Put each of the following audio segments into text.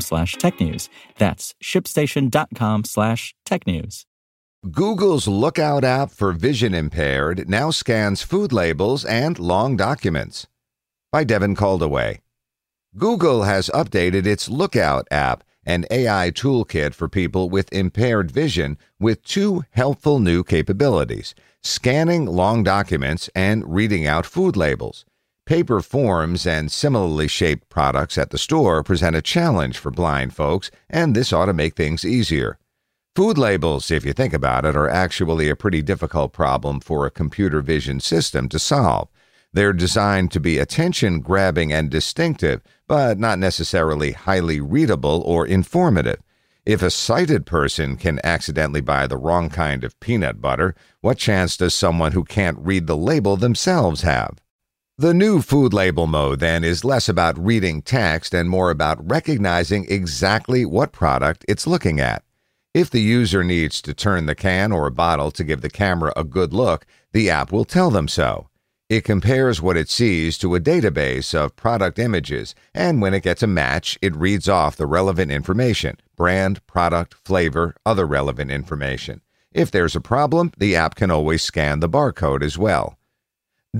slash technews. That's shipstation.com slash technews. Google's Lookout app for vision impaired now scans food labels and long documents. By Devin Coldewey. Google has updated its Lookout app, an AI toolkit for people with impaired vision, with two helpful new capabilities scanning long documents and reading out food labels. Paper forms and similarly shaped products at the store present a challenge for blind folks, and this ought to make things easier. Food labels, if you think about it, are actually a pretty difficult problem for a computer vision system to solve. They're designed to be attention grabbing and distinctive, but not necessarily highly readable or informative. If a sighted person can accidentally buy the wrong kind of peanut butter, what chance does someone who can't read the label themselves have? The new food label mode then is less about reading text and more about recognizing exactly what product it's looking at. If the user needs to turn the can or bottle to give the camera a good look, the app will tell them so. It compares what it sees to a database of product images, and when it gets a match, it reads off the relevant information brand, product, flavor, other relevant information. If there's a problem, the app can always scan the barcode as well.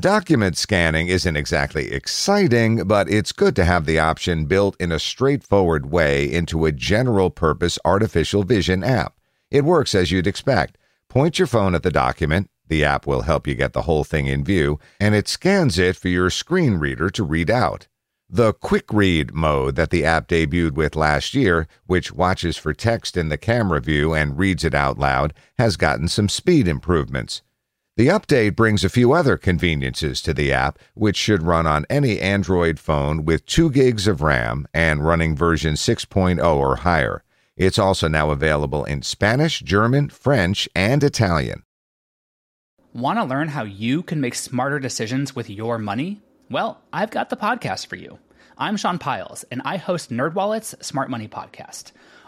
Document scanning isn't exactly exciting, but it's good to have the option built in a straightforward way into a general purpose artificial vision app. It works as you'd expect. Point your phone at the document, the app will help you get the whole thing in view, and it scans it for your screen reader to read out. The quick read mode that the app debuted with last year, which watches for text in the camera view and reads it out loud, has gotten some speed improvements. The update brings a few other conveniences to the app, which should run on any Android phone with 2 gigs of RAM and running version 6.0 or higher. It's also now available in Spanish, German, French, and Italian. Want to learn how you can make smarter decisions with your money? Well, I've got the podcast for you. I'm Sean Pyles, and I host NerdWallet's Smart Money Podcast.